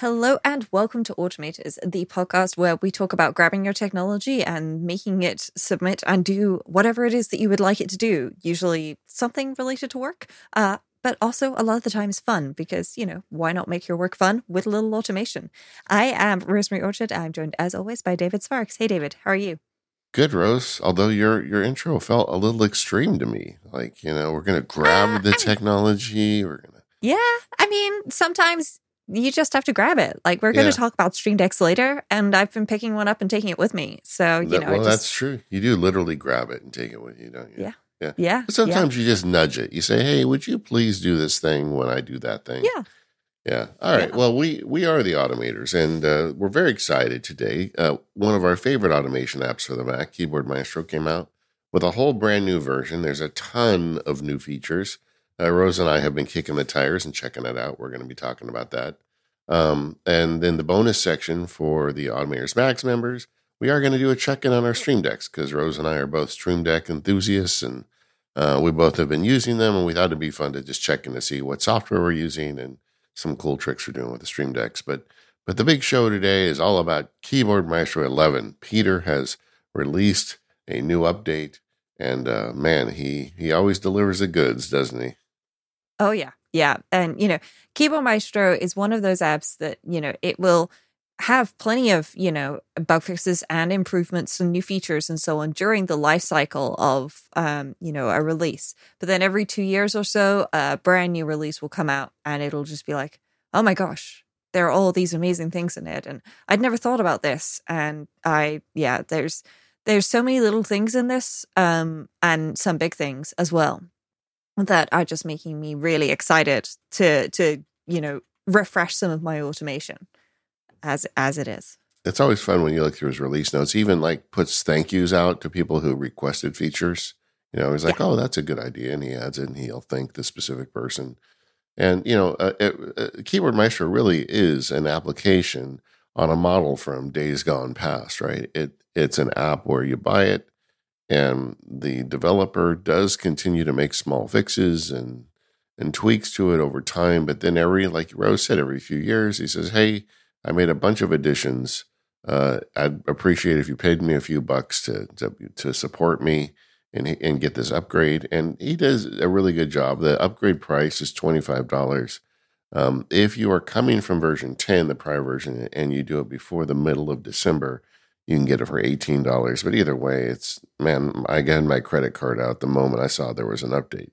Hello and welcome to Automators, the podcast where we talk about grabbing your technology and making it submit and do whatever it is that you would like it to do, usually something related to work, uh, but also a lot of the times fun because, you know, why not make your work fun with a little automation? I am Rosemary Orchard. I'm joined as always by David Sparks. Hey, David, how are you? Good, Rose. Although your your intro felt a little extreme to me. Like, you know, we're gonna grab Uh, the I'm- technology. We're gonna Yeah, I mean, sometimes you just have to grab it. Like we're going to talk about Stream Decks later, and I've been picking one up and taking it with me. So you That- know, well, it that's true. You do literally grab it and take it with you, don't you? Yeah. Yeah. yeah, But sometimes you just nudge it. You say, "Hey, would you please do this thing when I do that thing?" yeah, yeah. Yeah. All right. Yeah. Well, we we are the automators, and uh, we're very excited today. Uh, one of our favorite automation apps for the Mac, Keyboard Maestro, came out with a whole brand new version. There's a ton of new features. Uh, Rose and I have been kicking the tires and checking it out. We're going to be talking about that. Um, and then the bonus section for the Automators Max members, we are going to do a check in on our Stream Decks because Rose and I are both Stream Deck enthusiasts, and uh, we both have been using them. And we thought it'd be fun to just check in to see what software we're using and some cool tricks we're doing with the Stream Decks. But but the big show today is all about Keyboard Maestro 11. Peter has released a new update, and uh, man, he he always delivers the goods, doesn't he? Oh yeah, yeah. And you know, Keyboard Maestro is one of those apps that you know it will have plenty of you know bug fixes and improvements and new features and so on during the life cycle of um, you know a release. But then every two years or so, a brand new release will come out, and it'll just be like, oh my gosh, there are all these amazing things in it, and I'd never thought about this. And I, yeah, there's there's so many little things in this, um, and some big things as well that are just making me really excited to to you know refresh some of my automation as as it is. It's always fun when you look through his release notes. He Even like puts thank yous out to people who requested features. You know, he's like, "Oh, that's a good idea," and he adds it, and he'll thank the specific person. And you know, uh, it, uh, Keyboard Maestro really is an application on a model from days gone past, right? It it's an app where you buy it, and the developer does continue to make small fixes and and tweaks to it over time. But then every, like Rose said, every few years, he says, "Hey, I made a bunch of additions. Uh, I'd appreciate if you paid me a few bucks to to, to support me." And, and get this upgrade. And he does a really good job. The upgrade price is $25. Um, if you are coming from version 10, the prior version, and you do it before the middle of December, you can get it for $18. But either way, it's, man, I got my credit card out the moment I saw there was an update.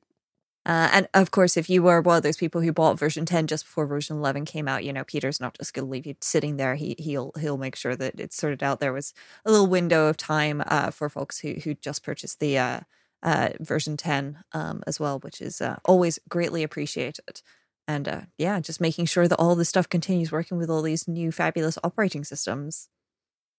Uh, and of course, if you were one of those people who bought version 10 just before version 11 came out, you know, Peter's not just going to leave you sitting there. He he'll he'll make sure that it's sorted out. There was a little window of time uh, for folks who who just purchased the uh, uh, version 10 um, as well, which is uh, always greatly appreciated. And uh, yeah, just making sure that all this stuff continues working with all these new fabulous operating systems.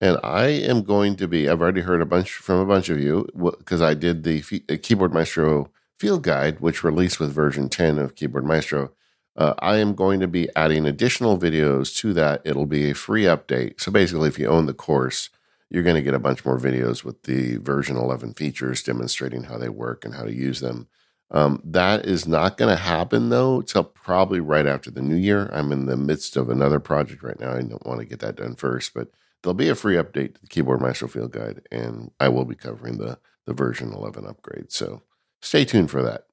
And I am going to be, I've already heard a bunch from a bunch of you because I did the uh, Keyboard Maestro field guide, which released with version 10 of Keyboard Maestro. Uh, I am going to be adding additional videos to that. It'll be a free update. So basically, if you own the course, you're going to get a bunch more videos with the version 11 features demonstrating how they work and how to use them. Um, that is not going to happen though till probably right after the new year. I'm in the midst of another project right now. I don't want to get that done first, but there'll be a free update to the Keyboard Maestro Field Guide, and I will be covering the the version 11 upgrade. So stay tuned for that.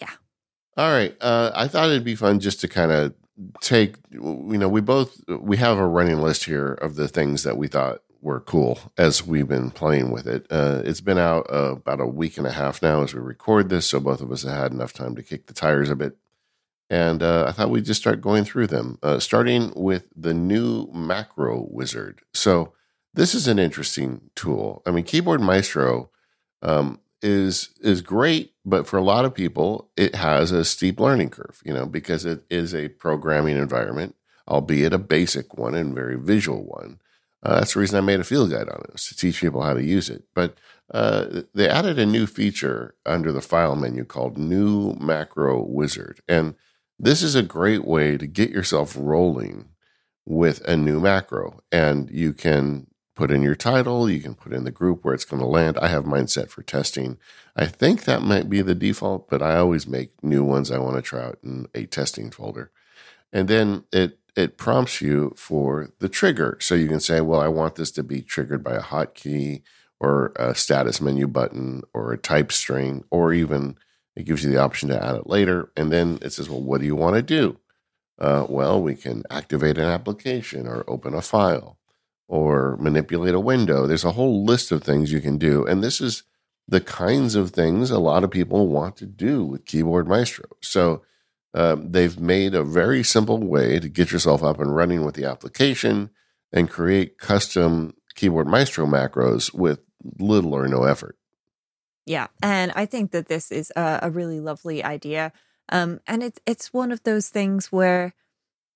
Yeah. All right. Uh, I thought it'd be fun just to kind of take, you know, we both we have a running list here of the things that we thought were cool as we've been playing with it. Uh, it's been out uh, about a week and a half now as we record this, so both of us have had enough time to kick the tires a bit. And uh, I thought we'd just start going through them, uh, starting with the new macro wizard. So this is an interesting tool. I mean, Keyboard Maestro um, is is great, but for a lot of people, it has a steep learning curve. You know, because it is a programming environment, albeit a basic one and very visual one. Uh, that's the reason I made a field guide on it, was to teach people how to use it. But uh, they added a new feature under the file menu called New Macro Wizard. And this is a great way to get yourself rolling with a new macro. And you can put in your title, you can put in the group where it's going to land. I have mine set for testing. I think that might be the default, but I always make new ones I want to try out in a testing folder. And then it it prompts you for the trigger. So you can say, well, I want this to be triggered by a hotkey or a status menu button or a type string, or even it gives you the option to add it later. And then it says, well, what do you want to do? Uh, well, we can activate an application or open a file or manipulate a window. There's a whole list of things you can do. And this is the kinds of things a lot of people want to do with Keyboard Maestro. So um, they've made a very simple way to get yourself up and running with the application and create custom Keyboard Maestro macros with little or no effort. Yeah, and I think that this is a, a really lovely idea, um, and it's it's one of those things where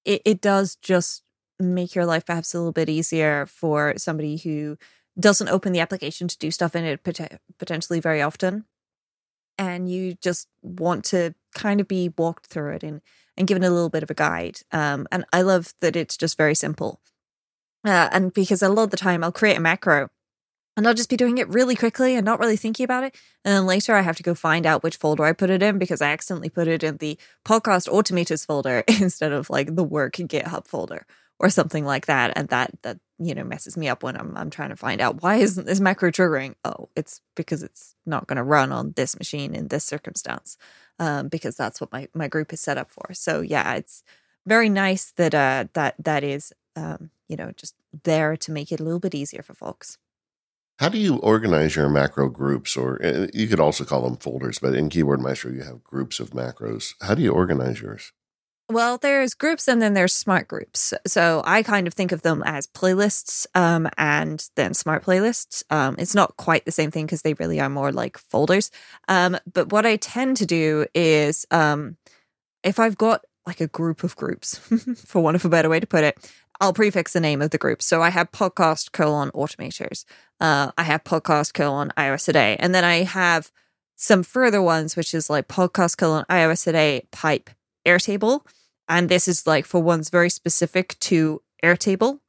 it, it does just make your life perhaps a little bit easier for somebody who doesn't open the application to do stuff in it pot- potentially very often. And you just want to kind of be walked through it and and given a little bit of a guide. Um, and i love that it's just very simple. Uh, and because a lot of the time i'll create a macro and I'll just be doing it really quickly and not really thinking about it. And then later I have to go find out which folder I put it in because I accidentally put it in the podcast automators folder instead of like the work GitHub folder or something like that. And that that you know messes me up when I'm I'm trying to find out why isn't this macro triggering? Oh, it's because it's not going to run on this machine in this circumstance, um, because that's what my my group is set up for. So yeah, it's very nice that uh that that is um you know just there to make it a little bit easier for folks. How do you organize your macro groups, or uh, you could also call them folders, but in Keyboard Maestro you have groups of macros. How do you organize yours? Well, there's groups and then there's smart groups. So I kind of think of them as playlists um, and then smart playlists. Um, it's not quite the same thing because they really are more like folders. Um, but what I tend to do is um, if I've got like a group of groups, for want of a better way to put it, I'll prefix the name of the group. So I have podcast colon automators. Uh, I have podcast colon iOS today. And then I have some further ones, which is like podcast colon iOS today pipe Airtable and this is like for ones very specific to Airtable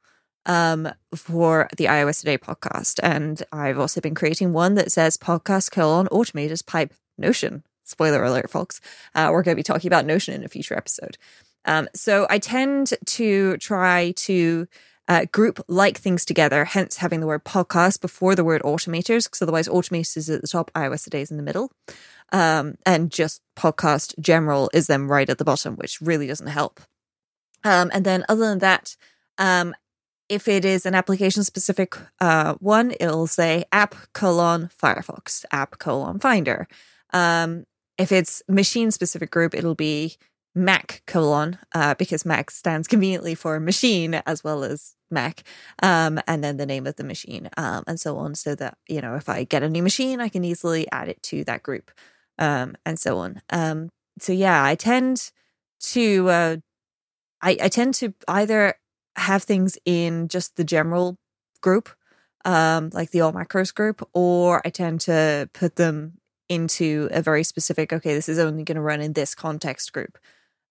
um, for the iOS Today podcast. And I've also been creating one that says podcast colon automators pipe Notion. Spoiler alert, folks. Uh, we're going to be talking about Notion in a future episode. Um, so I tend to try to uh, group like things together, hence having the word podcast before the word automators, because otherwise automators is at the top, iOS Today is in the middle. Um, and just podcast general is then right at the bottom, which really doesn't help. Um, and then other than that, um, if it is an application specific uh, one, it'll say app colon Firefox, app colon Finder. Um, if it's machine specific group, it'll be Mac colon, uh, because Mac stands conveniently for machine as well as Mac, um, and then the name of the machine, um, and so on. So that, you know, if I get a new machine, I can easily add it to that group um, and so on. Um, so yeah, I tend to uh, I, I tend to either have things in just the general group, um, like the all macros group, or I tend to put them into a very specific. Okay, this is only going to run in this context group.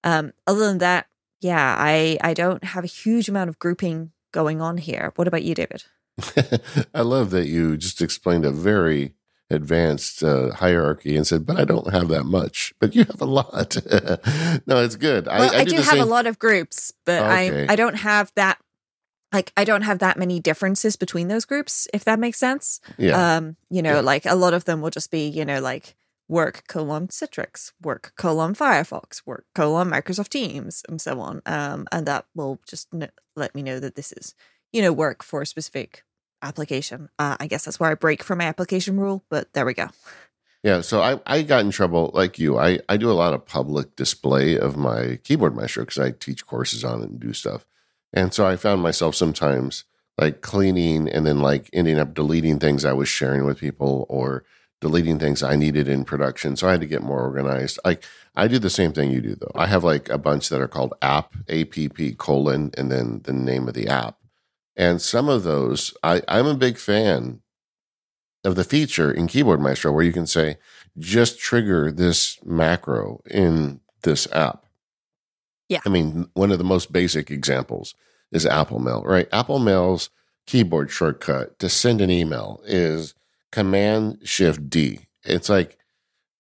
Um, other than that, yeah, I I don't have a huge amount of grouping going on here. What about you, David? I love that you just explained a very advanced uh, hierarchy and said, "But I don't have that much." But you have a lot. no, it's good. Well, I, I, I do, have same... a lot of groups, but okay. I I don't have that. Like I don't have that many differences between those groups, if that makes sense. Yeah. Um, you know, yeah. like a lot of them will just be, you know, like work colon Citrix, work colon Firefox, work colon Microsoft Teams, and so on. Um, and that will just let me know that this is, you know, work for a specific application. Uh, I guess that's where I break from my application rule, but there we go. Yeah, so I, I got in trouble like you. I, I do a lot of public display of my keyboard maestro because I teach courses on it and do stuff. And so I found myself sometimes like cleaning and then like ending up deleting things I was sharing with people or deleting things I needed in production. So I had to get more organized. Like I do the same thing you do though. I have like a bunch that are called app, APP colon, and then the name of the app. And some of those, I, I'm a big fan of the feature in Keyboard Maestro where you can say, just trigger this macro in this app. Yeah. I mean, one of the most basic examples is Apple Mail, right? Apple Mail's keyboard shortcut to send an email is Command Shift D. It's like,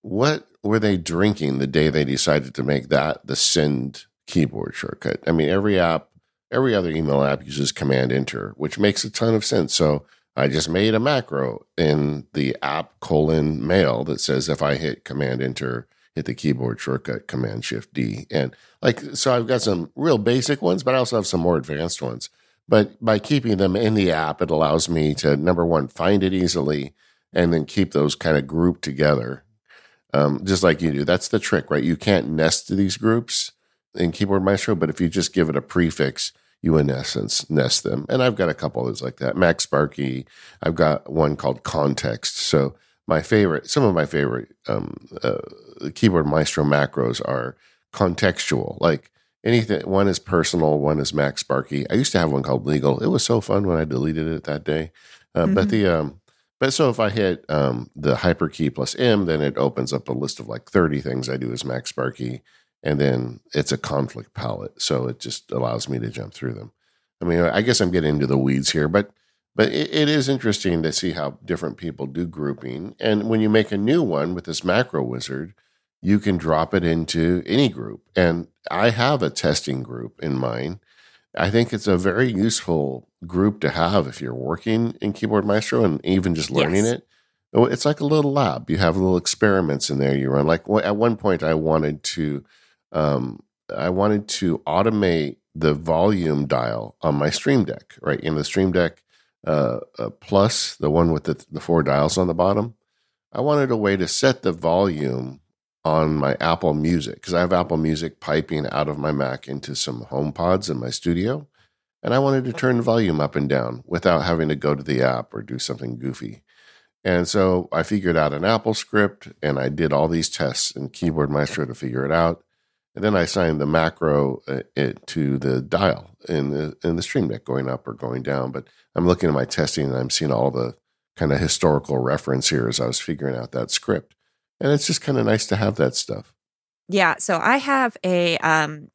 what were they drinking the day they decided to make that the send keyboard shortcut. I mean, every app, every other email app uses Command Enter, which makes a ton of sense. So I just made a macro in the app colon mail that says if I hit Command Enter, hit the keyboard shortcut Command Shift D, and like so, I've got some real basic ones, but I also have some more advanced ones. But by keeping them in the app, it allows me to number one find it easily, and then keep those kind of grouped together, um, just like you do. That's the trick, right? You can't nest these groups in Keyboard Maestro, but if you just give it a prefix, you in essence nest them. And I've got a couple others like that. MacSparky, I've got one called Context. So my favorite, some of my favorite um, uh, Keyboard Maestro macros are contextual. Like anything, one is personal, one is MacSparky I used to have one called Legal. It was so fun when I deleted it that day. Uh, mm-hmm. But the um, but so if I hit um, the hyperkey plus M, then it opens up a list of like 30 things I do as MacSparky and then it's a conflict palette, so it just allows me to jump through them. I mean, I guess I'm getting into the weeds here, but but it, it is interesting to see how different people do grouping. And when you make a new one with this macro wizard, you can drop it into any group. And I have a testing group in mind. I think it's a very useful group to have if you're working in Keyboard Maestro and even just learning yes. it. Oh, it's like a little lab. You have little experiments in there you run. Like at one point, I wanted to um, I wanted to automate the volume dial on my Stream Deck, right? In the Stream Deck uh, uh, Plus, the one with the, the four dials on the bottom, I wanted a way to set the volume on my Apple Music because I have Apple Music piping out of my Mac into some HomePods in my studio. And I wanted to turn the volume up and down without having to go to the app or do something goofy. And so I figured out an AppleScript and I did all these tests in Keyboard Maestro to figure it out. And then I assigned the macro uh, it, to the dial in the in the Stream Deck going up or going down. But I'm looking at my testing and I'm seeing all the kind of historical reference here as I was figuring out that script. And it's just kind of nice to have that stuff. Yeah. So I have a um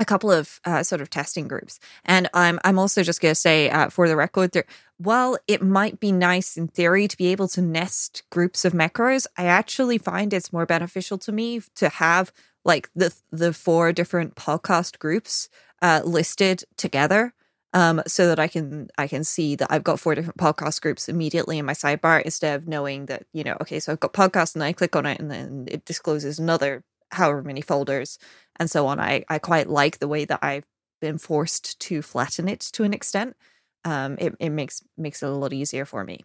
a couple of uh, sort of testing groups, and I'm I'm also just going to say uh, for the record there. While it might be nice in theory to be able to nest groups of macros, I actually find it's more beneficial to me to have like the the four different podcast groups uh, listed together um, so that I can I can see that I've got four different podcast groups immediately in my sidebar instead of knowing that you know okay so I've got podcast and I click on it and then it discloses another however many folders and so on. I I quite like the way that I've been forced to flatten it to an extent. Um, it it makes makes it a lot easier for me.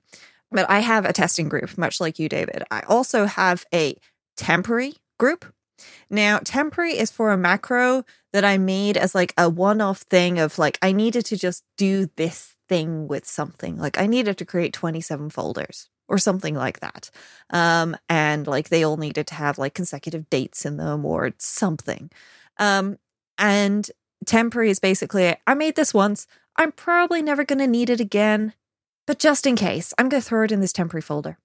But I have a testing group, much like you, David. I also have a temporary group now, temporary is for a macro that I made as like a one off thing of like, I needed to just do this thing with something. Like, I needed to create 27 folders or something like that. Um, and like, they all needed to have like consecutive dates in them or something. Um, and temporary is basically, I made this once. I'm probably never going to need it again. But just in case, I'm going to throw it in this temporary folder.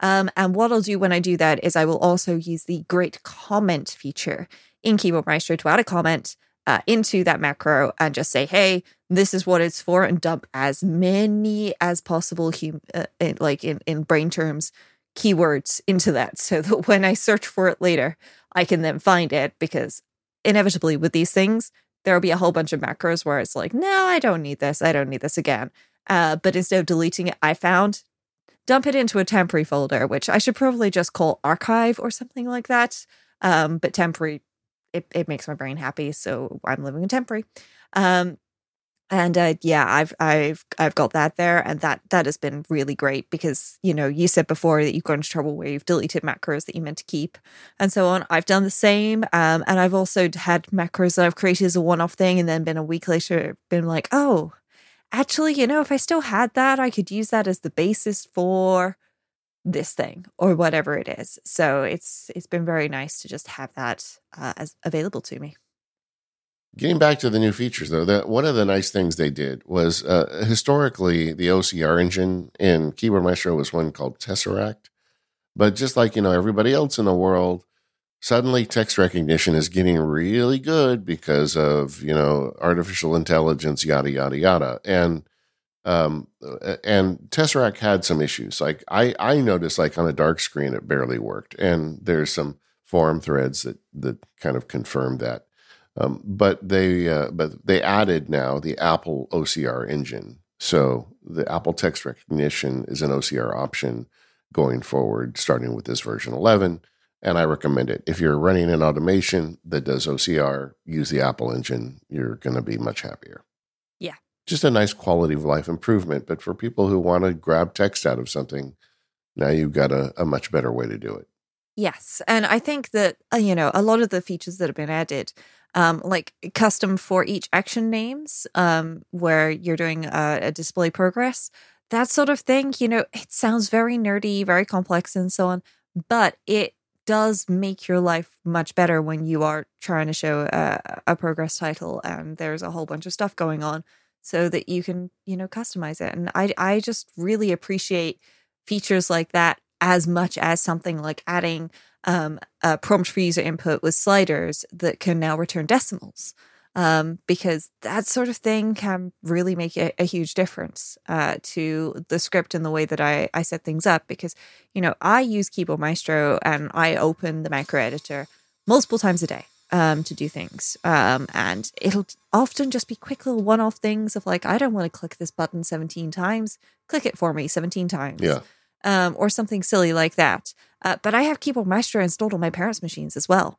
Um, and what I'll do when I do that is I will also use the great comment feature in Keyboard Maestro to add a comment uh, into that macro and just say, hey, this is what it's for, and dump as many as possible, hum- uh, in, like in, in brain terms, keywords into that so that when I search for it later, I can then find it because inevitably with these things, there'll be a whole bunch of macros where it's like, no, I don't need this. I don't need this again. Uh, but instead of deleting it, I found dump it into a temporary folder, which I should probably just call archive or something like that. Um, but temporary, it, it makes my brain happy, so I'm living in temporary. Um, and uh, yeah, I've I've I've got that there, and that that has been really great because you know you said before that you've gone into trouble where you've deleted macros that you meant to keep, and so on. I've done the same, um, and I've also had macros that I've created as a one-off thing, and then been a week later been like, oh, actually, you know, if I still had that, I could use that as the basis for this thing or whatever it is. So it's it's been very nice to just have that uh, as available to me. Getting back to the new features, though, that one of the nice things they did was uh, historically the OCR engine in Keyboard Maestro was one called Tesseract, but just like you know everybody else in the world, suddenly text recognition is getting really good because of you know artificial intelligence yada yada yada and um and tesseract had some issues like i i noticed like on a dark screen it barely worked and there's some forum threads that that kind of confirm that Um, but they uh, but they added now the Apple OCR engine. So the Apple text recognition is an OCR option going forward, starting with this version 11. And I recommend it. If you're running an automation that does OCR, use the Apple engine. You're going to be much happier. Yeah. Just a nice quality of life improvement. But for people who want to grab text out of something, now you've got a, a much better way to do it. Yes. And I think that, uh, you know, a lot of the features that have been added, um, like custom for each action names, um, where you're doing a, a display progress, that sort of thing, you know, it sounds very nerdy, very complex, and so on, but it does make your life much better when you are trying to show a, a, progress title and there's a whole bunch of stuff going on so that you can you know customize it. And i i just really appreciate features like that as much as something like adding um, a prompt for user input with sliders that can now return decimals um, because that sort of thing can really make a, a huge difference uh, to the script and the way that I, I set things up. Because, you know, I use Keyboard Maestro and I open the macro editor multiple times a day um, to do things. Um, and it'll often just be quick little one off things of like, I don't want to click this button 17 times, click it for me 17 times. Yeah. Um, or something silly like that. Uh, but I have Keyboard Maestro installed on my parents' machines as well.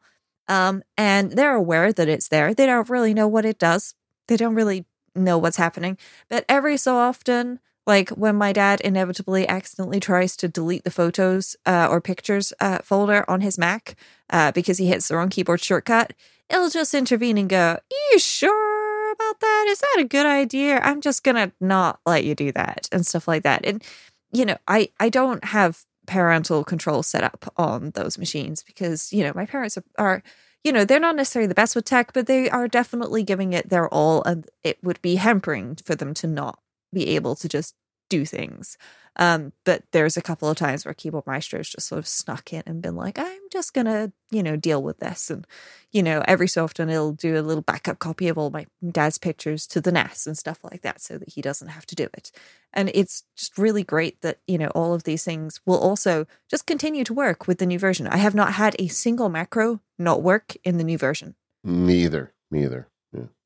Um, and they're aware that it's there. They don't really know what it does. They don't really know what's happening. But every so often, like when my dad inevitably accidentally tries to delete the photos uh, or pictures uh, folder on his Mac uh, because he hits the wrong keyboard shortcut, it'll just intervene and go, You sure about that? Is that a good idea? I'm just going to not let you do that and stuff like that. And, you know, I, I don't have parental control set up on those machines because you know my parents are, are you know they're not necessarily the best with tech but they are definitely giving it their all and it would be hampering for them to not be able to just do things um, but there's a couple of times where Keyboard Maestro's just sort of snuck in and been like, I'm just gonna, you know, deal with this. And, you know, every so often it'll do a little backup copy of all my dad's pictures to the NAS and stuff like that so that he doesn't have to do it. And it's just really great that, you know, all of these things will also just continue to work with the new version. I have not had a single macro not work in the new version. Neither. Neither.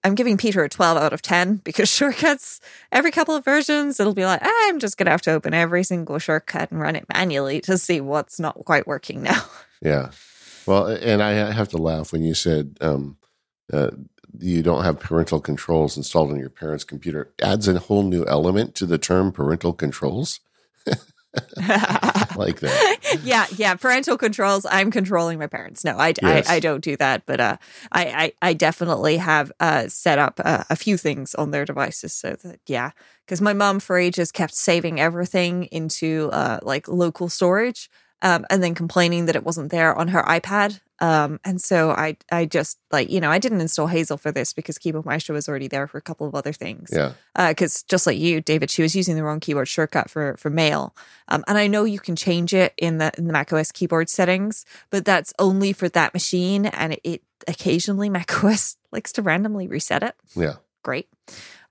I'm giving Peter a 12 out of 10 because shortcuts, every couple of versions, it'll be like, I'm just going to have to open every single shortcut and run it manually to see what's not quite working now. Yeah. Well, and I have to laugh when you said um, uh, you don't have parental controls installed on your parents' computer. Adds a whole new element to the term parental controls. like that. yeah, yeah. Parental controls. I'm controlling my parents. No, I, yes. I, I, don't do that. But uh, I, I, I definitely have uh, set up uh, a few things on their devices so that yeah, because my mom for ages kept saving everything into uh, like local storage. Um, and then complaining that it wasn't there on her iPad. Um, and so I I just like, you know, I didn't install Hazel for this because Keyboard Maestro was already there for a couple of other things. Yeah. Because uh, just like you, David, she was using the wrong keyboard shortcut for for mail. Um, and I know you can change it in the in the macOS keyboard settings, but that's only for that machine. And it, it occasionally macOS likes to randomly reset it. Yeah. Great.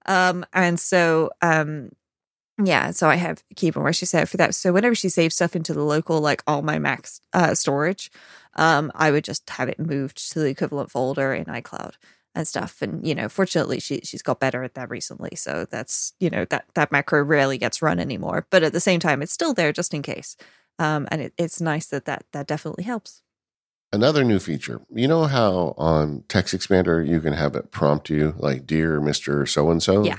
Um, and so um yeah, so I have a Keyboard where she said for that. So whenever she saves stuff into the local, like all my Mac uh, storage, um, I would just have it moved to the equivalent folder in iCloud and stuff. And you know, fortunately, she she's got better at that recently. So that's you know that that macro rarely gets run anymore. But at the same time, it's still there just in case. Um, and it, it's nice that that that definitely helps. Another new feature. You know how on Text Expander you can have it prompt you like "Dear Mister So and So." Yeah.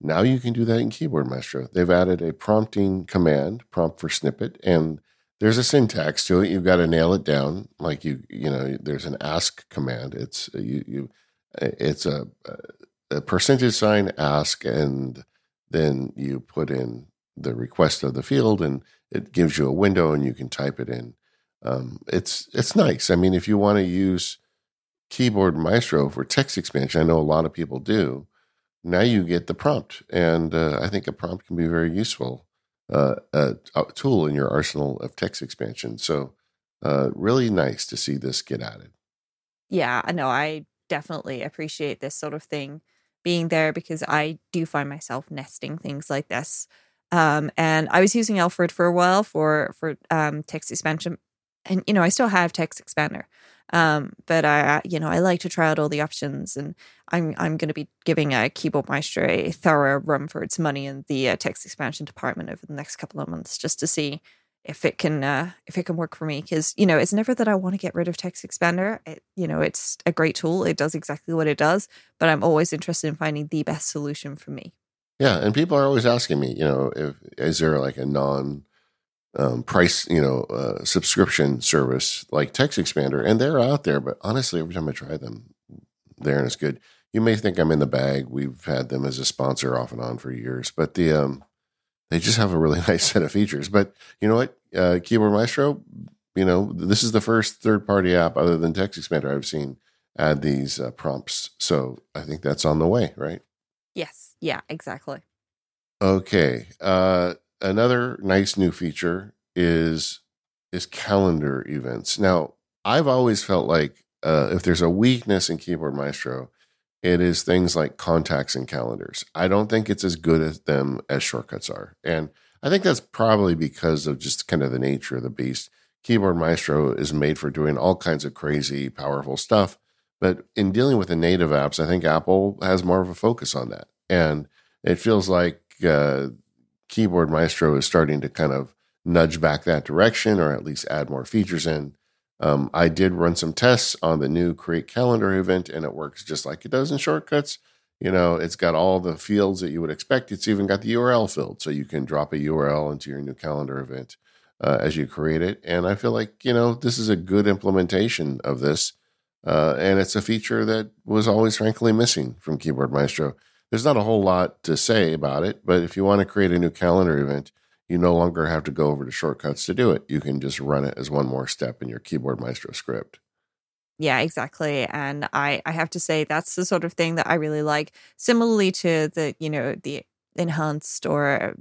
Now you can do that in Keyboard Maestro. They've added a prompting command, prompt for snippet, and there's a syntax to it. You've got to nail it down. Like you, you know, there's an ask command. It's uh, you, you, uh, it's a, uh, a percentage sign ask, and then you put in the request of the field, and it gives you a window, and you can type it in. Um, it's it's nice. I mean, if you want to use Keyboard Maestro for text expansion, I know a lot of people do now you get the prompt. And uh, I think a prompt can be very useful uh, a, a, tool in your arsenal of text expansion. So, uh, really nice to see this get added. Yeah, I know. I definitely appreciate this sort of thing being there because I do find myself nesting things like this. Um, and I was using Alfred for a while for for um, text expansion and you know, I still have Text Expander. Um, but I, you know, I like to try out all the options, and I'm I'm going to be giving a Keyboard Maestro a thorough run for its money in the uh, text expansion department over the next couple of months, just to see if it can uh, if it can work for me. Because you know, it's never that I want to get rid of Text Expander. It, you know, it's a great tool; it does exactly what it does. But I'm always interested in finding the best solution for me. Yeah, and people are always asking me, you know, if is there like a non um, price, you know, uh, subscription service like Text Expander, and they're out there. But honestly, every time I try them, they aren't as good. You may think I'm in the bag. We've had them as a sponsor off and on for years, but the um, they just have a really nice set of features. But you know what, uh, Keyboard Maestro, you know, this is the first third party app other than Text Expander I've seen add these uh, prompts. So I think that's on the way, right? Yes. Yeah. Exactly. Okay. Uh, another nice new feature is is calendar events. Now, I've always felt like uh, if there's a weakness in Keyboard Maestro, it is things like contacts and calendars. I don't think it's as good at them as shortcuts are, and I think that's probably because of just kind of the nature of the beast. Keyboard Maestro is made for doing all kinds of crazy, powerful stuff. But in dealing with the native apps, I think Apple has more of a focus on that. And it feels like uh, Keyboard Maestro is starting to kind of nudge back that direction or at least add more features in. Um, I did run some tests on the new Create Calendar event, and it works just like it does in Shortcuts. You know, it's got all the fields that you would expect. It's even got the URL filled, so you can drop a URL into your new calendar event uh, as you create it. And I feel like you know this is a good implementation of this, uh, and it's a feature that was always frankly missing from Keyboard Maestro there's not a whole lot to say about it, but if you want to create a new calendar event, you no longer have to go over to shortcuts to do it. You can just run it as one more step in your keyboard maestro script. Yeah, exactly. And I, I have to say that's the sort of thing that I really like. Similarly to the, you know, the enhanced or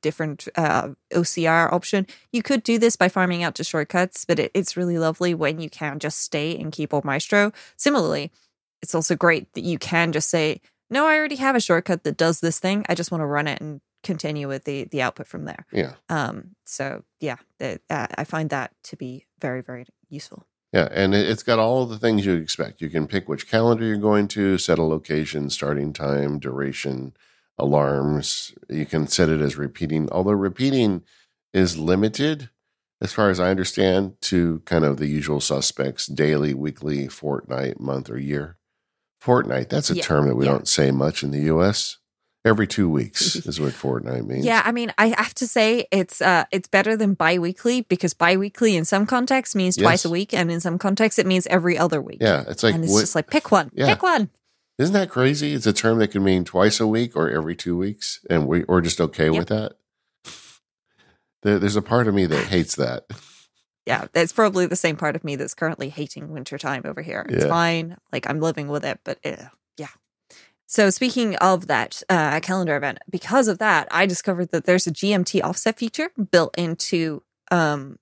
different uh, OCR option. You could do this by farming out to shortcuts, but it, it's really lovely when you can just stay in Keyboard Maestro. Similarly, it's also great that you can just say, no, I already have a shortcut that does this thing. I just want to run it and continue with the the output from there. Yeah. Um. So yeah, the, uh, I find that to be very very useful. Yeah, and it's got all the things you expect. You can pick which calendar you're going to, set a location, starting time, duration, alarms. You can set it as repeating, although repeating is limited, as far as I understand, to kind of the usual suspects daily, weekly, fortnight, month, or year. Fortnight. That's a yeah, term that we yeah. don't say much in the U.S. Every two weeks is what fortnight means. Yeah, I mean, I have to say it's uh it's better than biweekly because biweekly in some contexts means yes. twice a week, and in some contexts it means every other week. Yeah, it's like and it's what, just like pick one, yeah. pick one. Isn't that crazy? It's a term that can mean twice a week or every two weeks, and we we're just okay yep. with that. There, there's a part of me that hates that yeah, it's probably the same part of me that's currently hating wintertime over here. It's yeah. fine. Like I'm living with it, but uh, yeah. So speaking of that uh, calendar event, because of that, I discovered that there's a GMT offset feature built into um,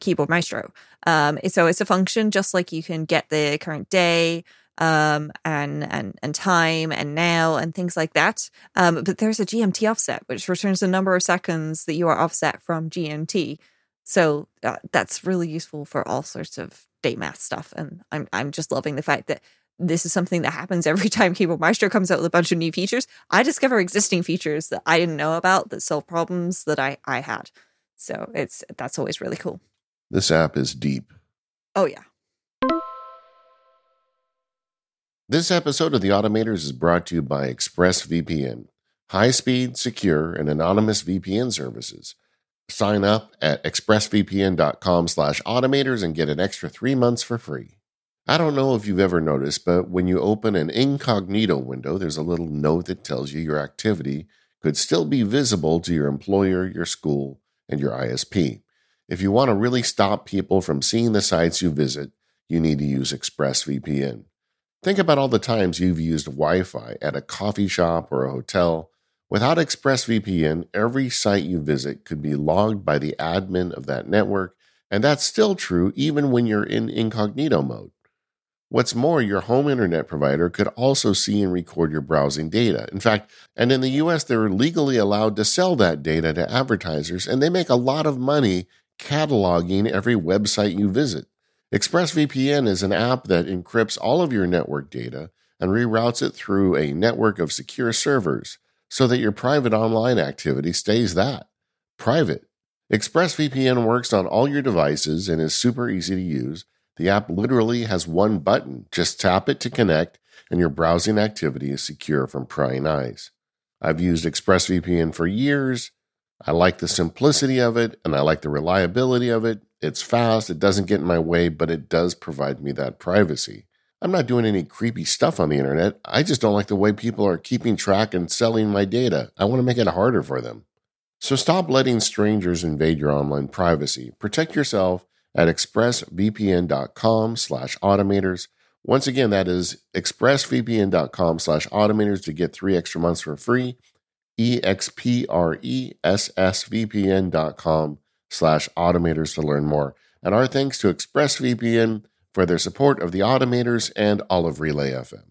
Keyboard Maestro. Um, so it's a function just like you can get the current day um, and and and time and now and things like that. Um, but there's a GMT offset which returns the number of seconds that you are offset from GMT. So uh, that's really useful for all sorts of date math stuff. And I'm I'm just loving the fact that this is something that happens every time Keyboard Maestro comes out with a bunch of new features. I discover existing features that I didn't know about that solve problems that I I had. So it's that's always really cool. This app is deep. Oh yeah. This episode of The Automators is brought to you by ExpressVPN, high speed, secure, and anonymous VPN services. Sign up at expressvpn.com slash automators and get an extra three months for free. I don't know if you've ever noticed, but when you open an incognito window, there's a little note that tells you your activity could still be visible to your employer, your school, and your ISP. If you want to really stop people from seeing the sites you visit, you need to use ExpressVPN. Think about all the times you've used Wi Fi at a coffee shop or a hotel Without ExpressVPN, every site you visit could be logged by the admin of that network, and that's still true even when you're in incognito mode. What's more, your home internet provider could also see and record your browsing data. In fact, and in the US, they're legally allowed to sell that data to advertisers, and they make a lot of money cataloging every website you visit. ExpressVPN is an app that encrypts all of your network data and reroutes it through a network of secure servers so that your private online activity stays that private. ExpressVPN works on all your devices and is super easy to use. The app literally has one button. Just tap it to connect, and your browsing activity is secure from prying eyes. I've used ExpressVPN for years. I like the simplicity of it and I like the reliability of it. It's fast, it doesn't get in my way, but it does provide me that privacy. I'm not doing any creepy stuff on the internet. I just don't like the way people are keeping track and selling my data. I want to make it harder for them. So stop letting strangers invade your online privacy. Protect yourself at expressvpn.com slash automators. Once again, that is expressvpn.com slash automators to get three extra months for free. E-X-P-R-E-S-S-V-P-N.com slash automators to learn more. And our thanks to ExpressVPN for their support of the automators and all of Relay FM.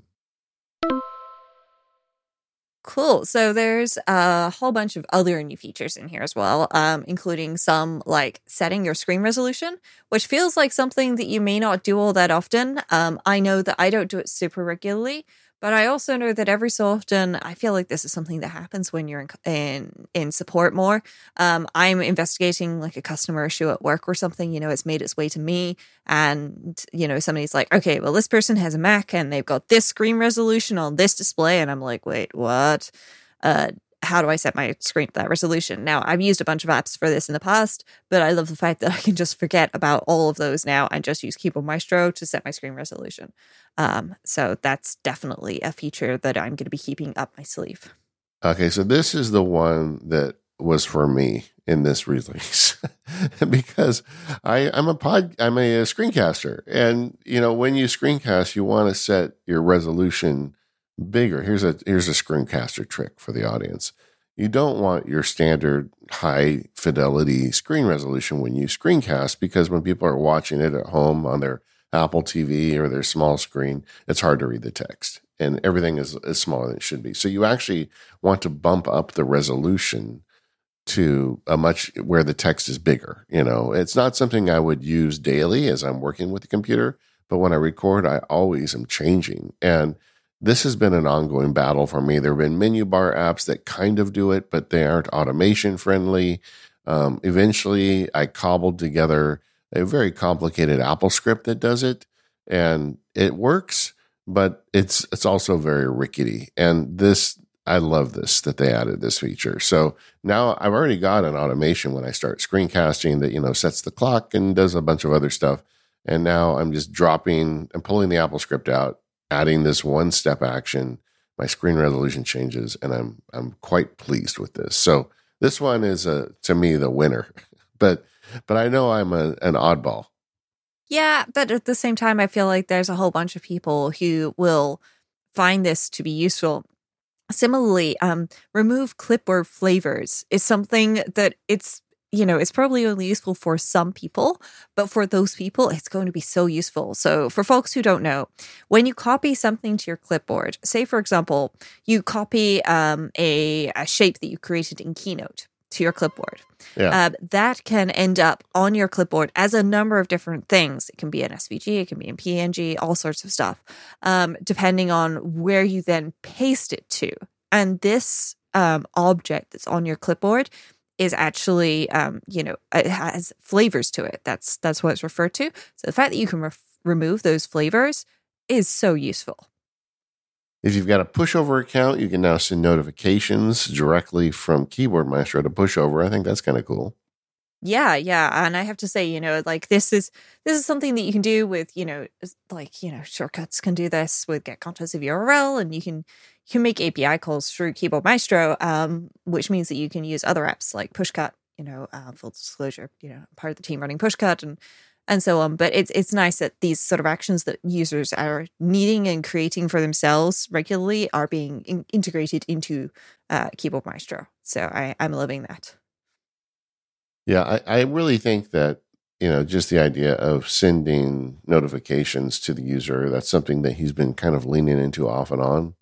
Cool. So there's a whole bunch of other new features in here as well, um, including some like setting your screen resolution, which feels like something that you may not do all that often. Um, I know that I don't do it super regularly, but I also know that every so often, I feel like this is something that happens when you're in in, in support more. Um, I'm investigating like a customer issue at work or something. You know, it's made its way to me, and you know, somebody's like, "Okay, well, this person has a Mac and they've got this screen resolution on this display," and I'm like, "Wait, what?" Uh, how do I set my screen to that resolution? Now, I've used a bunch of apps for this in the past, but I love the fact that I can just forget about all of those now and just use Keyboard Maestro to set my screen resolution. Um, so that's definitely a feature that I'm going to be keeping up my sleeve. Okay, so this is the one that was for me in this release because I, I'm a pod, I'm a, a screencaster, and you know when you screencast, you want to set your resolution bigger. Here's a here's a screencaster trick for the audience. You don't want your standard high fidelity screen resolution when you screencast because when people are watching it at home on their Apple TV or their small screen, it's hard to read the text and everything is, is smaller than it should be. So you actually want to bump up the resolution to a much where the text is bigger. You know, it's not something I would use daily as I'm working with the computer, but when I record, I always am changing. And this has been an ongoing battle for me. There have been menu bar apps that kind of do it, but they aren't automation friendly. Um, eventually, I cobbled together a very complicated AppleScript that does it, and it works, but it's it's also very rickety. And this, I love this that they added this feature. So now I've already got an automation when I start screencasting that you know sets the clock and does a bunch of other stuff. And now I'm just dropping and pulling the AppleScript out adding this one step action, my screen resolution changes, and I'm I'm quite pleased with this. So this one is a to me the winner, but but I know I'm a, an oddball. Yeah, but at the same time, I feel like there's a whole bunch of people who will find this to be useful. Similarly, um, remove clipboard flavors is something that it's you know, it's probably only useful for some people, but for those people, it's going to be so useful. So, for folks who don't know, when you copy something to your clipboard, say, for example, you copy um, a, a shape that you created in Keynote to your clipboard. Yeah. Uh, that can end up on your clipboard as a number of different things. It can be an SVG, it can be in PNG, all sorts of stuff, um, depending on where you then paste it to. And this um, object that's on your clipboard is actually um, you know it has flavors to it. That's that's what it's referred to. So the fact that you can remove those flavors is so useful. If you've got a pushover account you can now send notifications directly from keyboard maestro to pushover i think that's kind of cool yeah yeah and i have to say you know like this is this is something that you can do with you know like you know shortcuts can do this with get contents of url and you can you can make API calls through Keyboard Maestro, um, which means that you can use other apps like Pushcut. You know, uh, full disclosure, you know, part of the team running Pushcut and and so on. But it's it's nice that these sort of actions that users are needing and creating for themselves regularly are being in- integrated into uh, Keyboard Maestro. So I, I'm loving that. Yeah, I, I really think that you know just the idea of sending notifications to the user that's something that he's been kind of leaning into off and on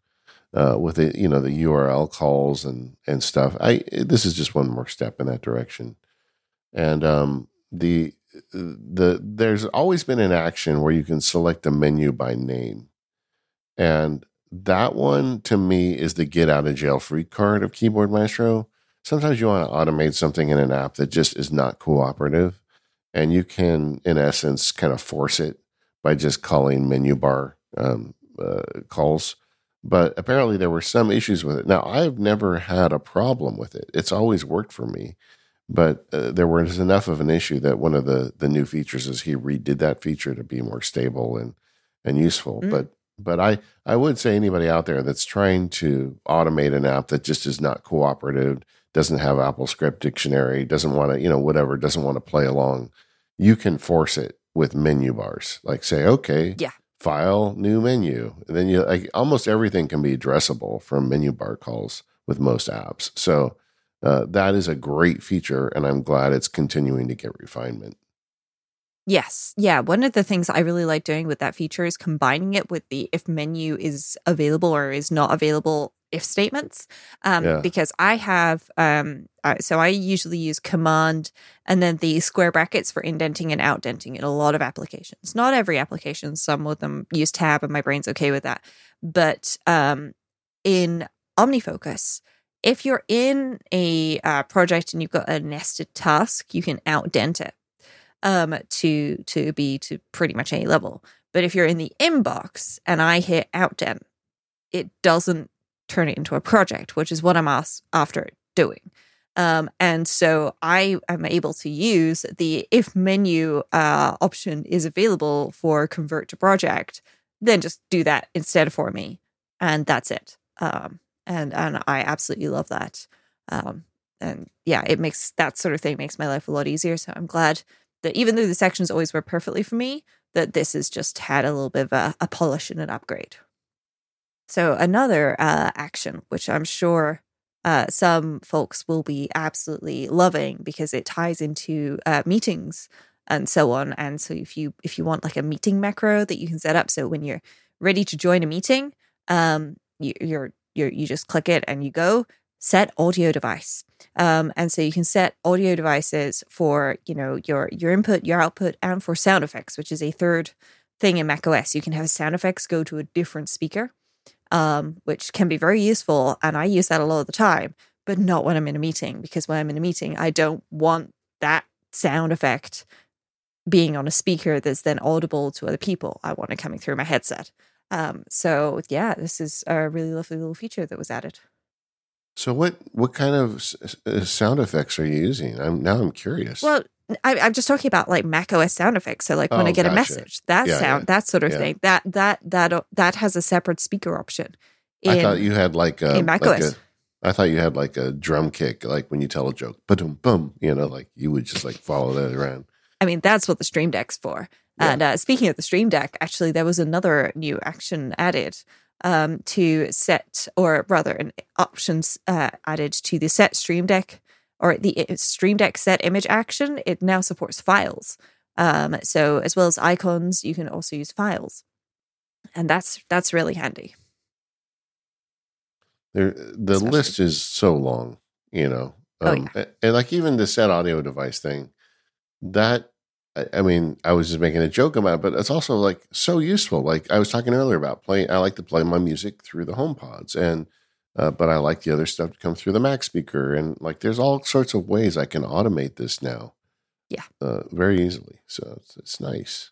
uh, with the you know the URL calls and and stuff. I this is just one more step in that direction, and um, the the there's always been an action where you can select a menu by name, and that one to me is the get out of jail free card of Keyboard Maestro. Sometimes you want to automate something in an app that just is not cooperative, and you can, in essence, kind of force it by just calling menu bar um, uh, calls. But apparently, there were some issues with it. Now, I've never had a problem with it. It's always worked for me. But uh, there was enough of an issue that one of the the new features is he redid that feature to be more stable and and useful. Mm. But but I I would say anybody out there that's trying to automate an app that just is not cooperative, doesn't have AppleScript Dictionary, doesn't want to you know whatever, doesn't want to play along, you can force it with menu bars. Like say, okay, yeah, file new menu, and then you like almost everything can be addressable from menu bar calls with most apps. So uh, that is a great feature, and I'm glad it's continuing to get refinement. Yes. Yeah. One of the things I really like doing with that feature is combining it with the if menu is available or is not available if statements. Um, yeah. Because I have, um, uh, so I usually use command and then the square brackets for indenting and outdenting in a lot of applications. Not every application, some of them use tab and my brain's okay with that. But um, in OmniFocus, if you're in a uh, project and you've got a nested task, you can outdent it um, to to be to pretty much any level. But if you're in the inbox and I hit outdent, it doesn't turn it into a project, which is what I'm as- after doing. Um, and so I am able to use the if menu uh, option is available for convert to project, then just do that instead for me, and that's it. Um, and and I absolutely love that. Um, and yeah, it makes that sort of thing makes my life a lot easier. So I'm glad that even though the sections always work perfectly for me, that this has just had a little bit of a, a polish and an upgrade. So another uh, action, which I'm sure uh, some folks will be absolutely loving because it ties into uh, meetings and so on. And so if you if you want like a meeting macro that you can set up, so when you're ready to join a meeting, um, you, you're you you just click it and you go set audio device. Um, and so you can set audio devices for you know your your input, your output, and for sound effects, which is a third thing in macOS. You can have sound effects go to a different speaker, um, which can be very useful, and I use that a lot of the time. But not when I'm in a meeting, because when I'm in a meeting, I don't want that sound effect being on a speaker that's then audible to other people. I want it coming through my headset. Um, so yeah, this is a really lovely little feature that was added. So what what kind of uh, sound effects are you using? I'm now I'm curious. Well, I, am just talking about like Mac OS sound effects. So like when oh, I get gotcha. a message, that yeah, sound, yeah. that sort of yeah. thing. That that that that has a separate speaker option. In, I thought you had like a, Mac like OS. A, I thought you had like a drum kick, like when you tell a joke, boom, boom. You know, like you would just like follow that around. I mean, that's what the Stream Deck's for. And uh, speaking of the Stream Deck, actually, there was another new action added um, to set, or rather, an options uh, added to the set Stream Deck or the Stream Deck set image action. It now supports files. Um, so as well as icons, you can also use files, and that's that's really handy. There, the Especially. list is so long, you know. Um, oh, yeah. and, like even the set audio device thing, that I mean, I was just making a joke about it, but it's also like so useful. Like I was talking earlier about playing, I like to play my music through the HomePods, and uh, but I like the other stuff to come through the Mac speaker, and like there's all sorts of ways I can automate this now. Yeah, uh, very easily. So it's, it's nice.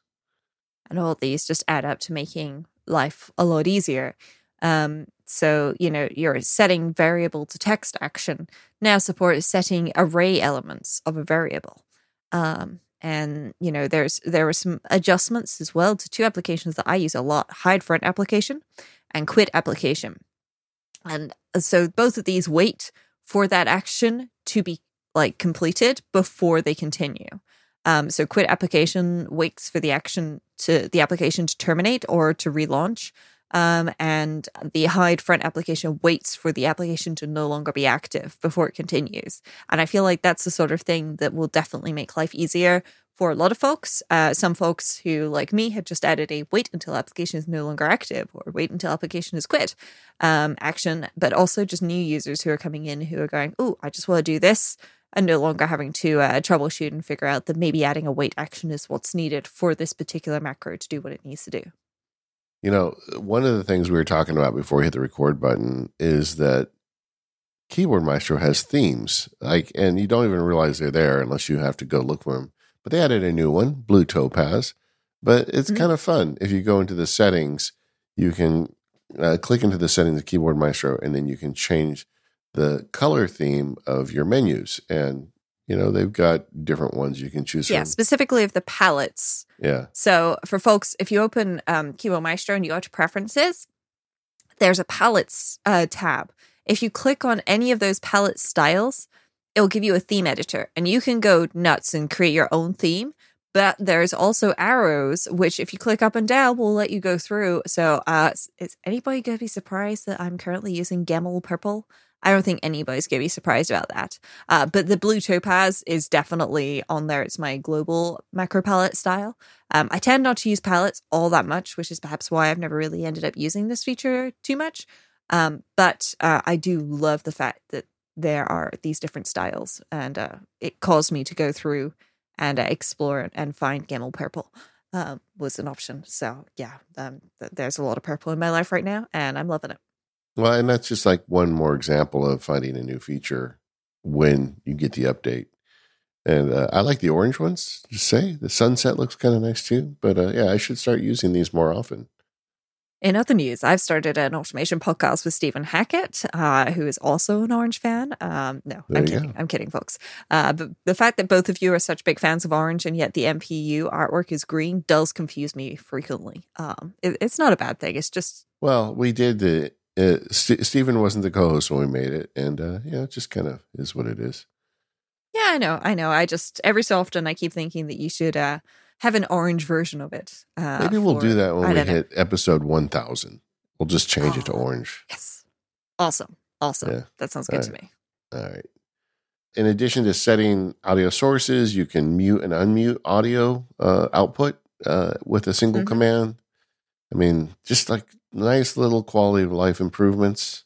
And all these just add up to making life a lot easier. Um, so you know, your setting variable to text action now supports setting array elements of a variable. Um, and you know there's there are some adjustments as well to two applications that i use a lot hide front application and quit application and uh, so both of these wait for that action to be like completed before they continue um, so quit application waits for the action to the application to terminate or to relaunch um, and the hide front application waits for the application to no longer be active before it continues. And I feel like that's the sort of thing that will definitely make life easier for a lot of folks. Uh, some folks who, like me, had just added a wait until application is no longer active or wait until application is quit um, action, but also just new users who are coming in who are going, oh, I just want to do this. and no longer having to uh, troubleshoot and figure out that maybe adding a wait action is what's needed for this particular macro to do what it needs to do. You know, one of the things we were talking about before we hit the record button is that Keyboard Maestro has themes, like, and you don't even realize they're there unless you have to go look for them. But they added a new one, Blue Topaz. But it's mm-hmm. kind of fun if you go into the settings. You can uh, click into the settings of Keyboard Maestro, and then you can change the color theme of your menus. And you know they've got different ones you can choose from. yeah from. specifically of the palettes yeah so for folks if you open um, keyboard maestro and you go to preferences there's a palettes uh, tab if you click on any of those palette styles, it'll give you a theme editor and you can go nuts and create your own theme. But there's also arrows, which if you click up and down, will let you go through. So, uh, is anybody going to be surprised that I'm currently using Gamel Purple? I don't think anybody's going to be surprised about that. Uh, but the blue topaz is definitely on there. It's my global macro palette style. Um, I tend not to use palettes all that much, which is perhaps why I've never really ended up using this feature too much. Um, but uh, I do love the fact that there are these different styles, and uh, it caused me to go through and uh, explore and find Gamel Purple um, was an option. So yeah, um, th- there's a lot of purple in my life right now, and I'm loving it. Well, and that's just like one more example of finding a new feature when you get the update. And uh, I like the orange ones. Just say the sunset looks kind of nice too. But uh, yeah, I should start using these more often. In other news, I've started an automation podcast with Stephen Hackett, uh, who is also an Orange fan. Um, no, there I'm kidding. Go. I'm kidding, folks. Uh, but the fact that both of you are such big fans of Orange and yet the MPU artwork is green does confuse me frequently. Um, it, it's not a bad thing. It's just. Well, we did the. Uh, St- Stephen wasn't the co host when we made it. And, uh, yeah, it just kind of is what it is. Yeah, I know. I know. I just, every so often, I keep thinking that you should. Have an orange version of it. Uh, Maybe we'll for, do that when we hit know. episode 1000. We'll just change oh, it to oh, orange. Yes. Awesome. Awesome. Yeah. That sounds good to me. All right. In addition to setting audio sources, you can mute and unmute audio uh, output uh, with a single mm-hmm. command. I mean, just like nice little quality of life improvements.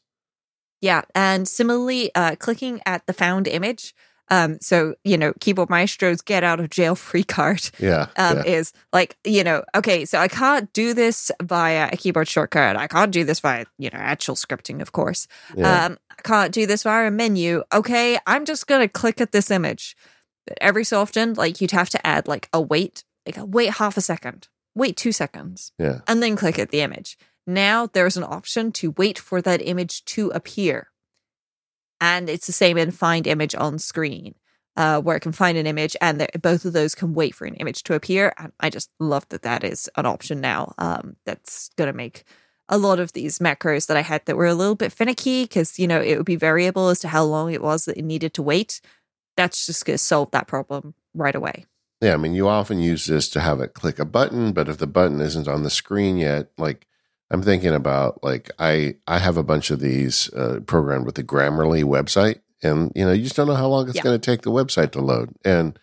Yeah. And similarly, uh, clicking at the found image um, so you know, Keyboard Maestro's get out of jail free card, yeah, um, yeah, is like you know, okay, so I can't do this via a keyboard shortcut. I can't do this via you know actual scripting, of course. Yeah. Um, I can't do this via a menu. Okay, I'm just gonna click at this image. But every so often, like you'd have to add like a wait, like a wait half a second, wait two seconds, yeah, and then click at the image. Now there's an option to wait for that image to appear and it's the same in find image on screen uh, where it can find an image and both of those can wait for an image to appear and i just love that that is an option now um, that's going to make a lot of these macros that i had that were a little bit finicky because you know it would be variable as to how long it was that it needed to wait that's just going to solve that problem right away. Yeah i mean you often use this to have it click a button but if the button isn't on the screen yet like I'm thinking about like I I have a bunch of these uh, programmed with the Grammarly website, and you know you just don't know how long it's yeah. going to take the website to load, and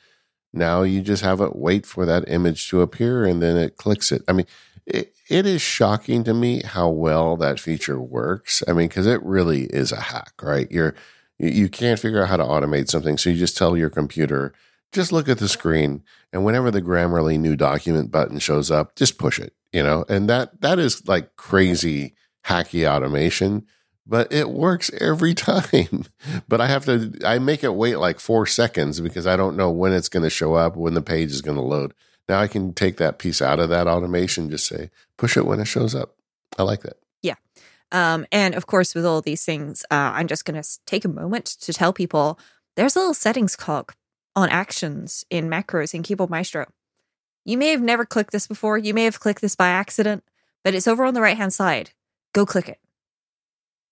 now you just have it wait for that image to appear, and then it clicks it. I mean, it, it is shocking to me how well that feature works. I mean, because it really is a hack, right? You're you can't figure out how to automate something, so you just tell your computer just look at the screen, and whenever the Grammarly new document button shows up, just push it you know, and that that is like crazy hacky automation, but it works every time. but I have to I make it wait like 4 seconds because I don't know when it's going to show up, when the page is going to load. Now I can take that piece out of that automation, just say push it when it shows up. I like that. Yeah. Um, and of course, with all these things, uh, I'm just going to take a moment to tell people there's a little settings cog on actions in macros in Keyboard Maestro. You may have never clicked this before. You may have clicked this by accident, but it's over on the right hand side. Go click it.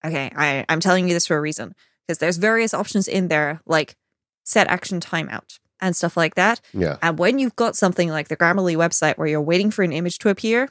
Okay, I, I'm telling you this for a reason because there's various options in there like set action timeout and stuff like that. Yeah. And when you've got something like the Grammarly website where you're waiting for an image to appear,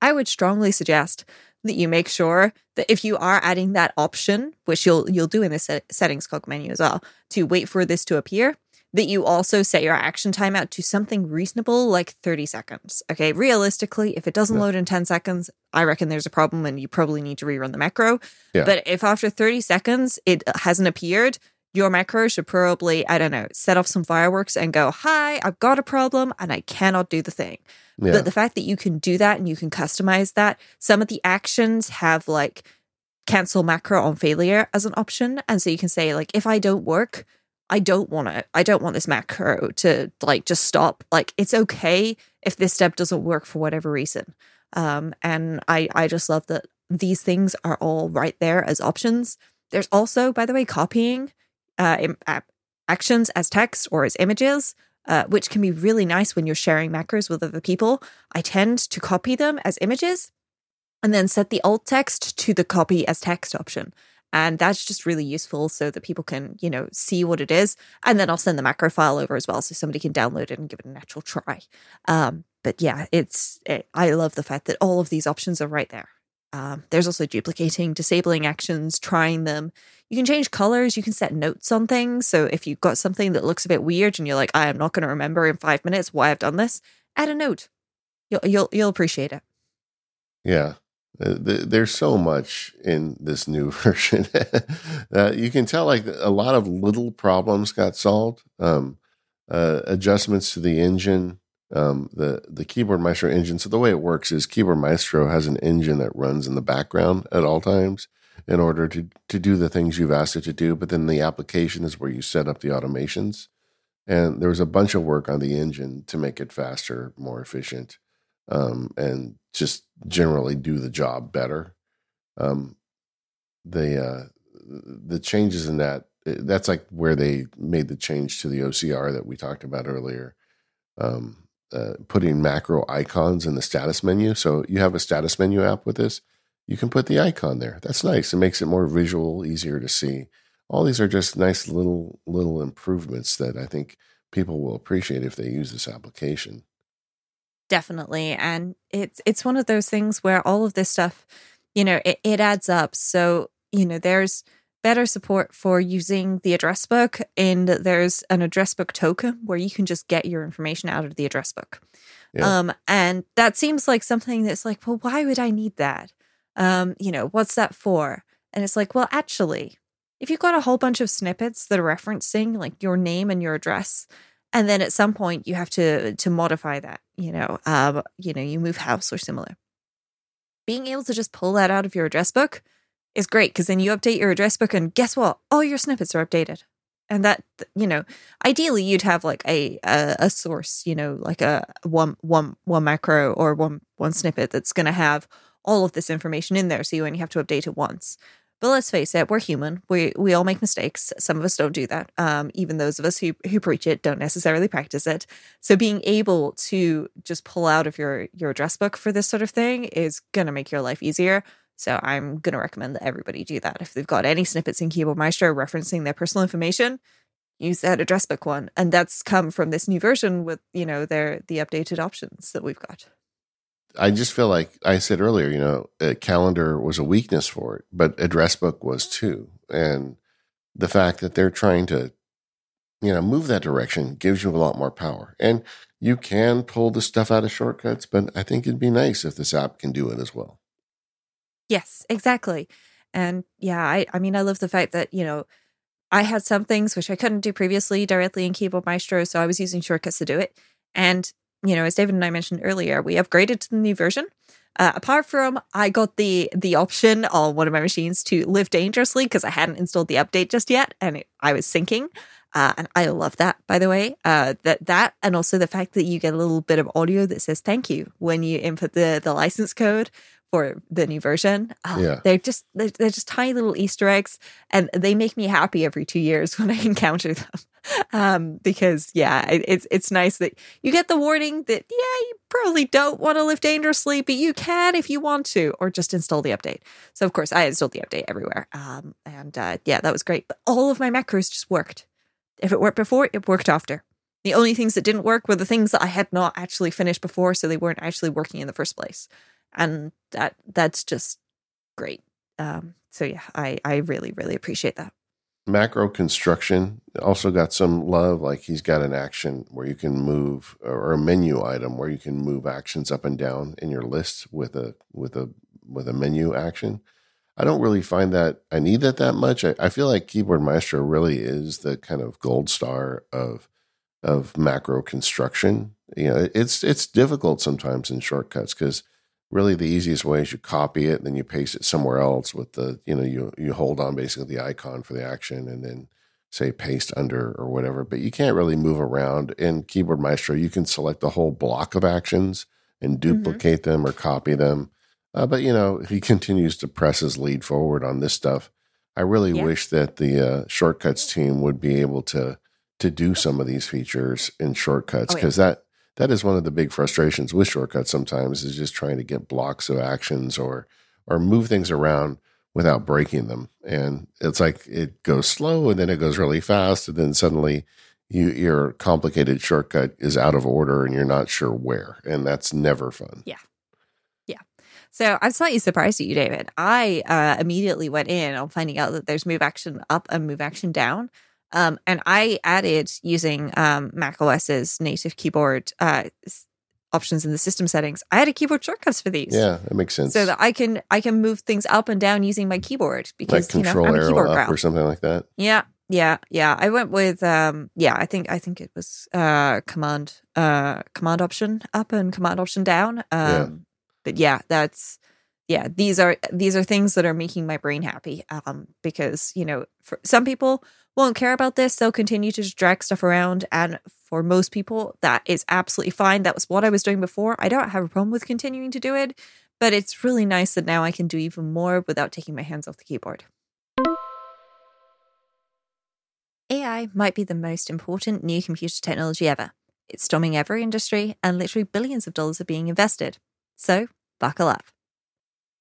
I would strongly suggest that you make sure that if you are adding that option, which you'll you'll do in the settings cog menu as well, to wait for this to appear, that you also set your action timeout to something reasonable like 30 seconds. Okay, realistically, if it doesn't yeah. load in 10 seconds, I reckon there's a problem and you probably need to rerun the macro. Yeah. But if after 30 seconds it uh, hasn't appeared, your macro should probably, I don't know, set off some fireworks and go, Hi, I've got a problem and I cannot do the thing. Yeah. But the fact that you can do that and you can customize that, some of the actions have like cancel macro on failure as an option. And so you can say, like, if I don't work, I don't want to, I don't want this macro to like just stop. Like, it's okay if this step doesn't work for whatever reason. Um, and I, I just love that these things are all right there as options. There's also, by the way, copying uh, actions as text or as images, uh, which can be really nice when you're sharing macros with other people. I tend to copy them as images and then set the alt text to the copy as text option. And that's just really useful so that people can, you know, see what it is. And then I'll send the macro file over as well so somebody can download it and give it a natural try. Um, but yeah, it's, it, I love the fact that all of these options are right there. Um, there's also duplicating, disabling actions, trying them. You can change colors. You can set notes on things. So if you've got something that looks a bit weird and you're like, I am not going to remember in five minutes why I've done this, add a note. You'll you'll you'll appreciate it. Yeah, there's so much in this new version. uh, you can tell like a lot of little problems got solved. Um, uh, adjustments to the engine, um, the the Keyboard Maestro engine. So the way it works is Keyboard Maestro has an engine that runs in the background at all times in order to to do the things you've asked it to do. But then the application is where you set up the automations. And there was a bunch of work on the engine to make it faster, more efficient um, and just generally do the job better. Um, the uh, the changes in that eh, that's like where they made the change to the OCR that we talked about earlier. Um, uh, putting macro icons in the status menu. So you have a status menu app with this. You can put the icon there. That's nice. It makes it more visual, easier to see. All these are just nice little little improvements that I think people will appreciate if they use this application. Definitely. And it's it's one of those things where all of this stuff, you know, it, it adds up. So, you know, there's better support for using the address book and there's an address book token where you can just get your information out of the address book. Yeah. Um, and that seems like something that's like, well, why would I need that? Um, you know, what's that for? And it's like, well, actually, if you've got a whole bunch of snippets that are referencing like your name and your address, and then at some point you have to to modify that you know um, you know you move house or similar. Being able to just pull that out of your address book is great because then you update your address book and guess what? All your snippets are updated. And that you know ideally you'd have like a a, a source you know like a one one one macro or one one snippet that's going to have all of this information in there so you only have to update it once but let's face it, we're human. We we all make mistakes. Some of us don't do that. Um, even those of us who who preach it don't necessarily practice it. So being able to just pull out of your your address book for this sort of thing is gonna make your life easier. So I'm gonna recommend that everybody do that. If they've got any snippets in Keyboard Maestro referencing their personal information, use that address book one. And that's come from this new version with, you know, their the updated options that we've got. I just feel like I said earlier, you know, a calendar was a weakness for it, but address book was too. And the fact that they're trying to, you know, move that direction gives you a lot more power. And you can pull the stuff out of shortcuts, but I think it'd be nice if this app can do it as well. Yes, exactly. And yeah, I, I mean, I love the fact that, you know, I had some things which I couldn't do previously directly in Keyboard Maestro, so I was using shortcuts to do it. And you know, as David and I mentioned earlier, we upgraded to the new version. Uh, apart from, I got the the option on one of my machines to live dangerously because I hadn't installed the update just yet, and it, I was syncing. Uh, and I love that, by the way. Uh, that that and also the fact that you get a little bit of audio that says "thank you" when you input the the license code for the new version. Oh, yeah. They're just they're, they're, just tiny little Easter eggs, and they make me happy every two years when I encounter them. Um, because yeah, it, it's it's nice that you get the warning that yeah, you probably don't want to live dangerously, but you can if you want to, or just install the update. So of course, I installed the update everywhere, um, and uh, yeah, that was great. But all of my macros just worked. If it worked before, it worked after. The only things that didn't work were the things that I had not actually finished before, so they weren't actually working in the first place and that that's just great. Um, so yeah, I I really really appreciate that. Macro construction also got some love. Like he's got an action where you can move, or a menu item where you can move actions up and down in your list with a with a with a menu action. I don't really find that I need that that much. I, I feel like Keyboard Maestro really is the kind of gold star of of macro construction. You know, it's it's difficult sometimes in shortcuts because really the easiest way is you copy it and then you paste it somewhere else with the you know you you hold on basically the icon for the action and then say paste under or whatever. But you can't really move around in Keyboard Maestro. You can select the whole block of actions and mm-hmm. duplicate mm-hmm. them or copy them. Uh, but you know he continues to press his lead forward on this stuff. I really yeah. wish that the uh, shortcuts team would be able to to do some of these features in shortcuts because oh, yeah. that that is one of the big frustrations with shortcuts sometimes is just trying to get blocks of actions or or move things around without breaking them. And it's like it goes slow and then it goes really fast and then suddenly you, your complicated shortcut is out of order and you're not sure where. And that's never fun. Yeah. Yeah. So i'm slightly surprised at you david. I uh, immediately went in on finding out that there's move action up and move action down um, and I added using um, Mac OS's native keyboard uh, options in the system settings. I added keyboard shortcuts for these. Yeah, that makes sense. So that I can I can move things up and down using my keyboard because like control you know, I'm a keyboard up or something like that. Yeah, yeah, yeah. I went with um, yeah. I think I think it was uh, command uh, command option up and command option down. Um, yeah. But yeah, that's yeah. These are these are things that are making my brain happy. Um, because you know, some people won't care about this. They'll continue to drag stuff around. And for most people, that is absolutely fine. That was what I was doing before. I don't have a problem with continuing to do it, but it's really nice that now I can do even more without taking my hands off the keyboard. AI might be the most important new computer technology ever. It's storming every industry, and literally billions of dollars are being invested. So, buckle up.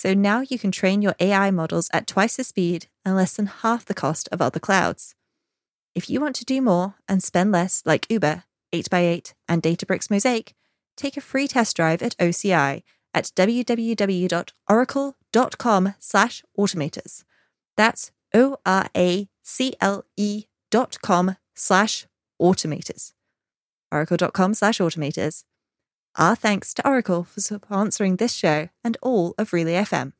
So now you can train your AI models at twice the speed and less than half the cost of other clouds. If you want to do more and spend less like Uber, 8x8, and Databricks Mosaic, take a free test drive at OCI at www.oracle.com slash automators. That's O-R-A-C-L-E dot com slash automators. Oracle.com slash automators. Our thanks to Oracle for sponsoring this show and all of Relay FM.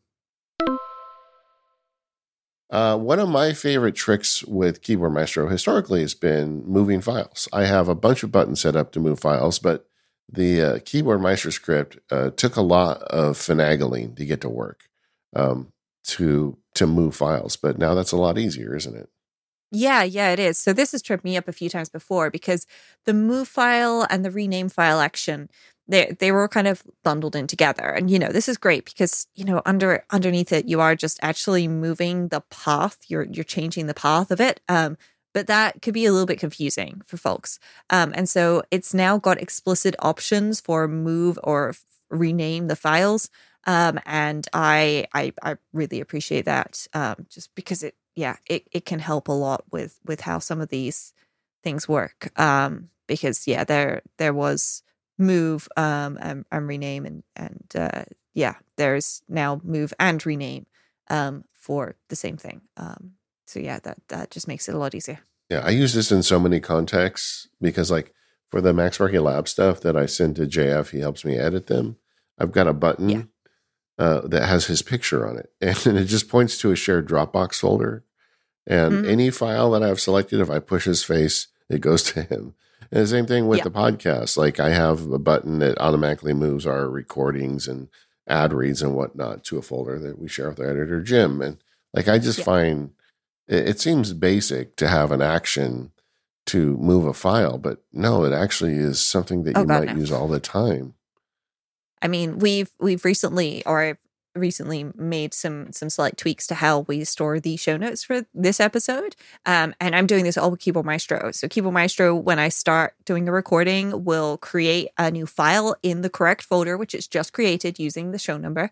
Uh, one of my favorite tricks with Keyboard Maestro historically has been moving files. I have a bunch of buttons set up to move files, but the uh, Keyboard Maestro script uh, took a lot of finagling to get to work um, to to move files. But now that's a lot easier, isn't it? Yeah, yeah, it is. So this has tripped me up a few times before because the move file and the rename file action they they were kind of bundled in together. And you know this is great because you know under underneath it you are just actually moving the path. You're you're changing the path of it. Um but that could be a little bit confusing for folks. Um and so it's now got explicit options for move or f- rename the files. Um and i i i really appreciate that um just because it yeah it it can help a lot with with how some of these things work. Um because yeah there there was move um, and, and rename and and uh, yeah, there's now move and rename um, for the same thing. Um, so yeah, that that just makes it a lot easier. Yeah, I use this in so many contexts because like for the Max MacSparky Lab stuff that I send to JF, he helps me edit them. I've got a button yeah. uh, that has his picture on it, and it just points to a shared Dropbox folder. And mm-hmm. any file that I've selected, if I push his face, it goes to him. And the same thing with yeah. the podcast. Like I have a button that automatically moves our recordings and ad reads and whatnot to a folder that we share with our editor Jim. And like I just yeah. find it, it seems basic to have an action to move a file, but no, it actually is something that oh, you God, might no. use all the time. I mean, we've we've recently, or recently made some some slight tweaks to how we store the show notes for this episode. Um, and I'm doing this all with Keyboard Maestro. So Keyboard Maestro, when I start doing a recording, will create a new file in the correct folder, which it's just created using the show number.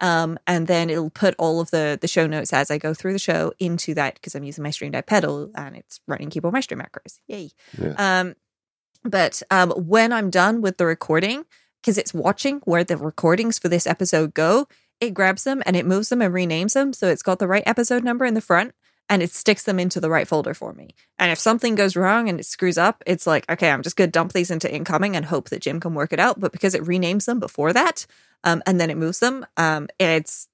Um, and then it'll put all of the the show notes as I go through the show into that because I'm using my Stream Deck pedal and it's running Keyboard Maestro macros. Yay! Yeah. Um, but um, when I'm done with the recording, because it's watching where the recordings for this episode go, it grabs them and it moves them and renames them so it's got the right episode number in the front and it sticks them into the right folder for me. And if something goes wrong and it screws up, it's like, okay, I'm just going to dump these into incoming and hope that Jim can work it out. But because it renames them before that, um, and then it moves them, um, it's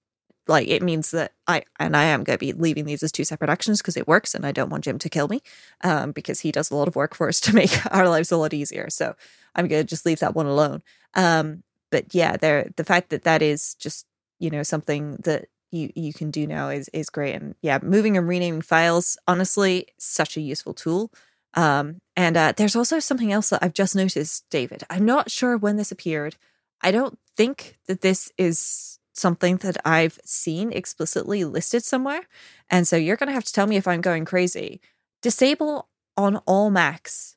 like it means that I and I am going to be leaving these as two separate actions because it works, and I don't want Jim to kill me, um, because he does a lot of work for us to make our lives a lot easier. So I'm going to just leave that one alone. Um, but yeah, there the fact that that is just you know something that you you can do now is is great. And yeah moving and renaming files honestly such a useful tool. Um and uh, there's also something else that i've just noticed david. I'm not sure when this appeared. I don't think that this is something that i've seen explicitly listed somewhere. And so you're going to have to tell me if i'm going crazy. Disable on all macs.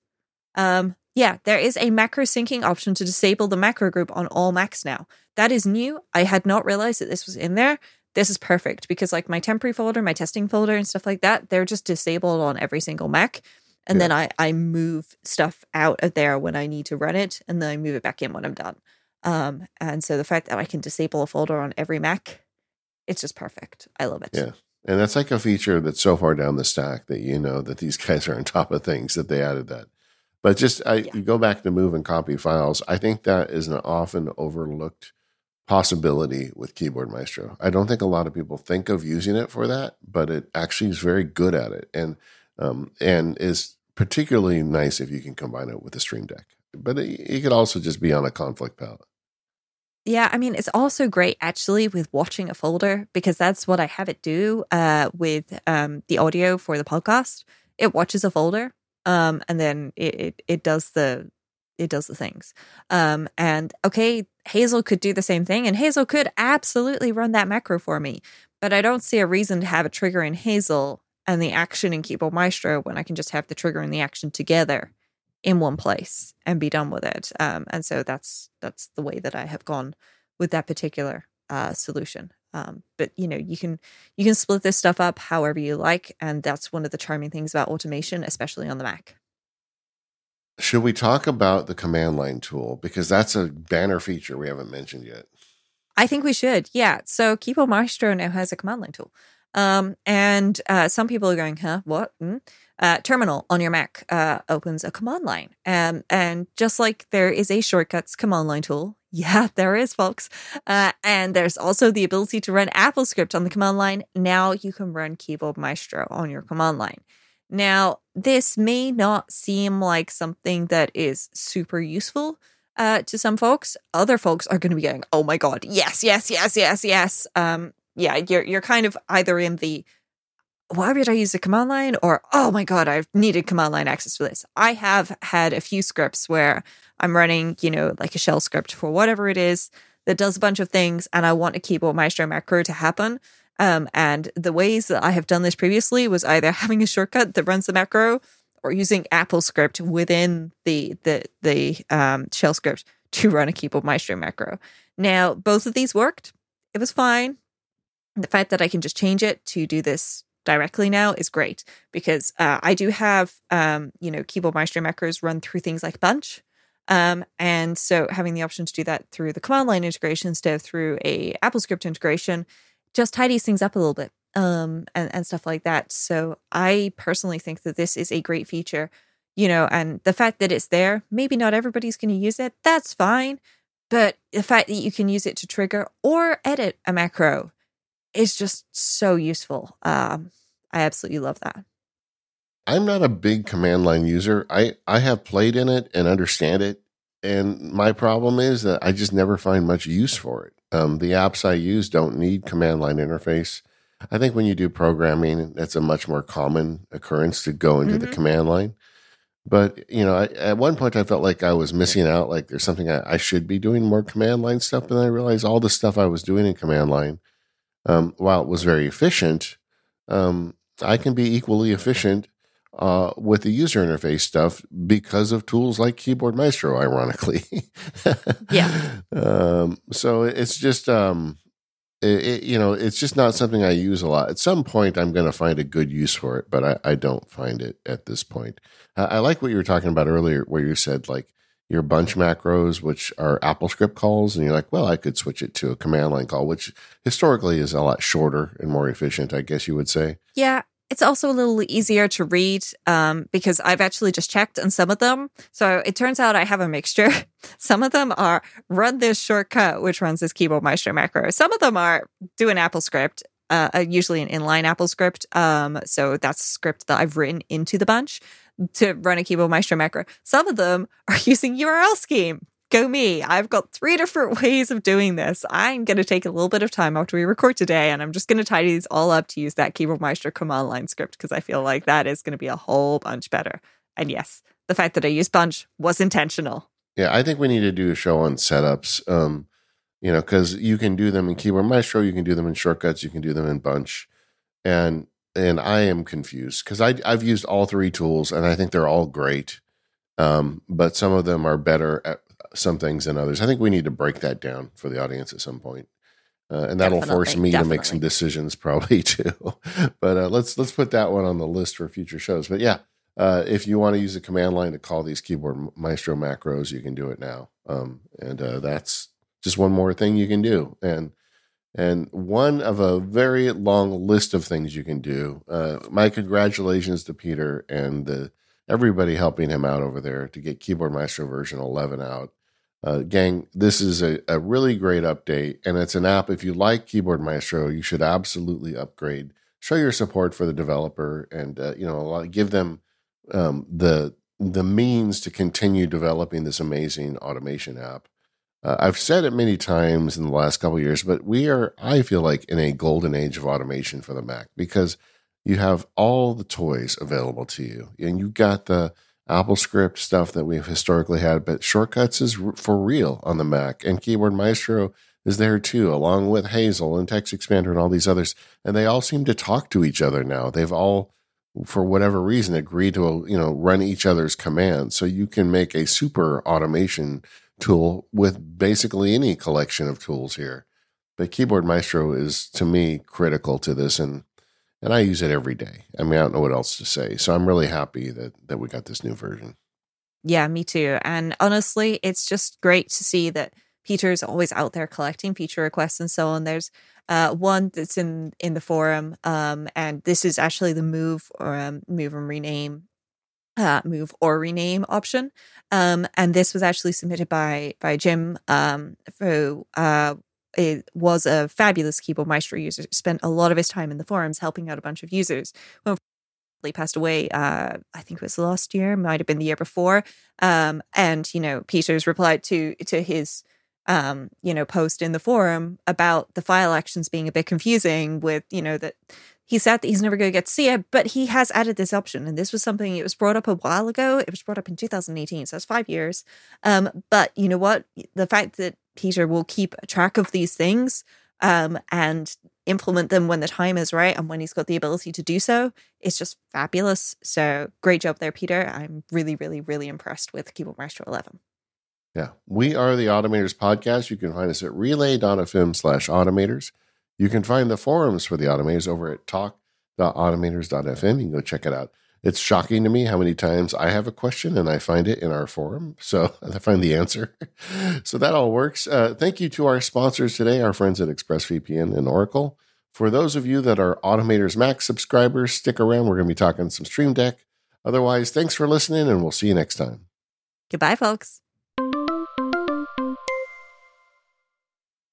Um yeah there is a macro syncing option to disable the macro group on all macs now that is new i had not realized that this was in there this is perfect because like my temporary folder, my testing folder and stuff like that, they're just disabled on every single Mac. And yeah. then I, I move stuff out of there when I need to run it and then I move it back in when I'm done. Um, and so the fact that I can disable a folder on every Mac, it's just perfect. I love it. Yeah. And that's like a feature that's so far down the stack that you know that these guys are on top of things that they added that. But just I yeah. you go back to move and copy files. I think that is an often overlooked possibility with Keyboard Maestro. I don't think a lot of people think of using it for that, but it actually is very good at it, and um, and is particularly nice if you can combine it with the Stream Deck. But it, it could also just be on a conflict palette. Yeah, I mean, it's also great actually with watching a folder because that's what I have it do uh, with um, the audio for the podcast. It watches a folder um, and then it, it, it does the it does the things. Um, and okay, Hazel could do the same thing, and Hazel could absolutely run that macro for me. But I don't see a reason to have a trigger in Hazel and the action in Keyboard Maestro when I can just have the trigger and the action together in one place and be done with it. Um, and so that's that's the way that I have gone with that particular uh, solution. Um, but you know, you can you can split this stuff up however you like, and that's one of the charming things about automation, especially on the Mac. Should we talk about the command line tool? Because that's a banner feature we haven't mentioned yet. I think we should. Yeah. So Keyboard Maestro now has a command line tool. Um, and uh, some people are going, huh, what? Mm? Uh, terminal on your Mac uh, opens a command line. Um, and just like there is a shortcuts command line tool, yeah, there is, folks. Uh, and there's also the ability to run AppleScript on the command line. Now you can run Keyboard Maestro on your command line. Now, this may not seem like something that is super useful uh, to some folks. Other folks are going to be going, "Oh my god, yes, yes, yes, yes, yes." Um, yeah, you're you're kind of either in the why would I use the command line or oh my god, I've needed command line access for this. I have had a few scripts where I'm running, you know, like a shell script for whatever it is that does a bunch of things, and I want a keyboard maestro macro to happen. Um, and the ways that I have done this previously was either having a shortcut that runs the macro or using AppleScript within the the the um, shell script to run a keyboard maestro macro. Now, both of these worked. It was fine. The fact that I can just change it to do this directly now is great because uh, I do have um, you know keyboard maestro macros run through things like bunch. Um, and so having the option to do that through the command line integration instead of through a AppleScript integration just tidies things up a little bit um, and, and stuff like that. So I personally think that this is a great feature, you know, and the fact that it's there, maybe not everybody's going to use it. That's fine. But the fact that you can use it to trigger or edit a macro is just so useful. Um, I absolutely love that. I'm not a big command line user. I, I have played in it and understand it. And my problem is that I just never find much use for it. Um, the apps I use don't need command line interface. I think when you do programming, that's a much more common occurrence to go into mm-hmm. the command line. But you know, I, at one point I felt like I was missing out. Like there's something I, I, should be doing more command line stuff. But then I realized all the stuff I was doing in command line, um, while it was very efficient, um, I can be equally efficient uh, with the user interface stuff because of tools like Keyboard Maestro, ironically. yeah. Um, so it's just, um, it, it, you know, it's just not something I use a lot. At some point, I'm going to find a good use for it, but I, I don't find it at this point. Uh, I like what you were talking about earlier, where you said like your bunch macros, which are AppleScript calls, and you're like, well, I could switch it to a command line call, which historically is a lot shorter and more efficient, I guess you would say. Yeah, it's also a little easier to read um, because I've actually just checked on some of them. So it turns out I have a mixture. some of them are run this shortcut, which runs this keyboard maestro macro. Some of them are do an AppleScript, uh, uh, usually an inline AppleScript. Um, so that's a script that I've written into the bunch to run a keyboard maestro macro. Some of them are using URL scheme go me. I've got three different ways of doing this. I'm going to take a little bit of time after we record today and I'm just going to tidy these all up to use that Keyboard Maestro command line script because I feel like that is going to be a whole bunch better. And yes, the fact that I used bunch was intentional. Yeah, I think we need to do a show on setups. Um, you know, because you can do them in Keyboard Maestro, you can do them in shortcuts, you can do them in bunch. And and I am confused because I I've used all three tools and I think they're all great. Um, but some of them are better at some things than others. I think we need to break that down for the audience at some point. Uh, and that'll definitely, force me definitely. to make some decisions probably too. but uh, let's let's put that one on the list for future shows. But yeah, uh, if you want to use a command line to call these keyboard maestro macros, you can do it now. Um, and uh, that's just one more thing you can do. And and one of a very long list of things you can do. Uh, my congratulations to Peter and the everybody helping him out over there to get Keyboard Maestro version 11 out. Uh, gang, this is a, a really great update, and it's an app. If you like Keyboard Maestro, you should absolutely upgrade. Show your support for the developer, and uh, you know, give them um, the the means to continue developing this amazing automation app. Uh, I've said it many times in the last couple years, but we are, I feel like, in a golden age of automation for the Mac because you have all the toys available to you, and you got the AppleScript stuff that we've historically had, but Shortcuts is for real on the Mac, and Keyboard Maestro is there too, along with Hazel and TextExpander and all these others. And they all seem to talk to each other now. They've all, for whatever reason, agreed to you know run each other's commands, so you can make a super automation tool with basically any collection of tools here. But Keyboard Maestro is to me critical to this, and and I use it every day. I mean, I don't know what else to say. So I'm really happy that that we got this new version. Yeah, me too. And honestly, it's just great to see that Peter's always out there collecting feature requests and so on. There's uh, one that's in in the forum, um, and this is actually the move or um, move and rename, uh, move or rename option. Um, and this was actually submitted by by Jim, um, who uh, was a fabulous keyboard maestro user spent a lot of his time in the forums helping out a bunch of users when he passed away uh, i think it was last year might have been the year before um, and you know peter's replied to to his um, you know post in the forum about the file actions being a bit confusing with you know that he said that he's never going to get to see it, but he has added this option. And this was something it was brought up a while ago. It was brought up in 2018, so it's five years. Um, but you know what? The fact that Peter will keep track of these things um, and implement them when the time is right and when he's got the ability to do so is just fabulous. So great job there, Peter. I'm really, really, really impressed with Keyboard Maestro 11. Yeah, we are the Automators Podcast. You can find us at relay.fm slash automators. You can find the forums for the automators over at talk.automators.fm. You can go check it out it's shocking to me how many times I have a question and I find it in our forum. So I find the answer. so that all works. Uh, thank you to our sponsors today, our friends at ExpressVPN and Oracle. For those of you that are Automators Max subscribers, stick around. We're going to be talking some Stream Deck. Otherwise, thanks for listening and we'll see you next time. Goodbye, folks.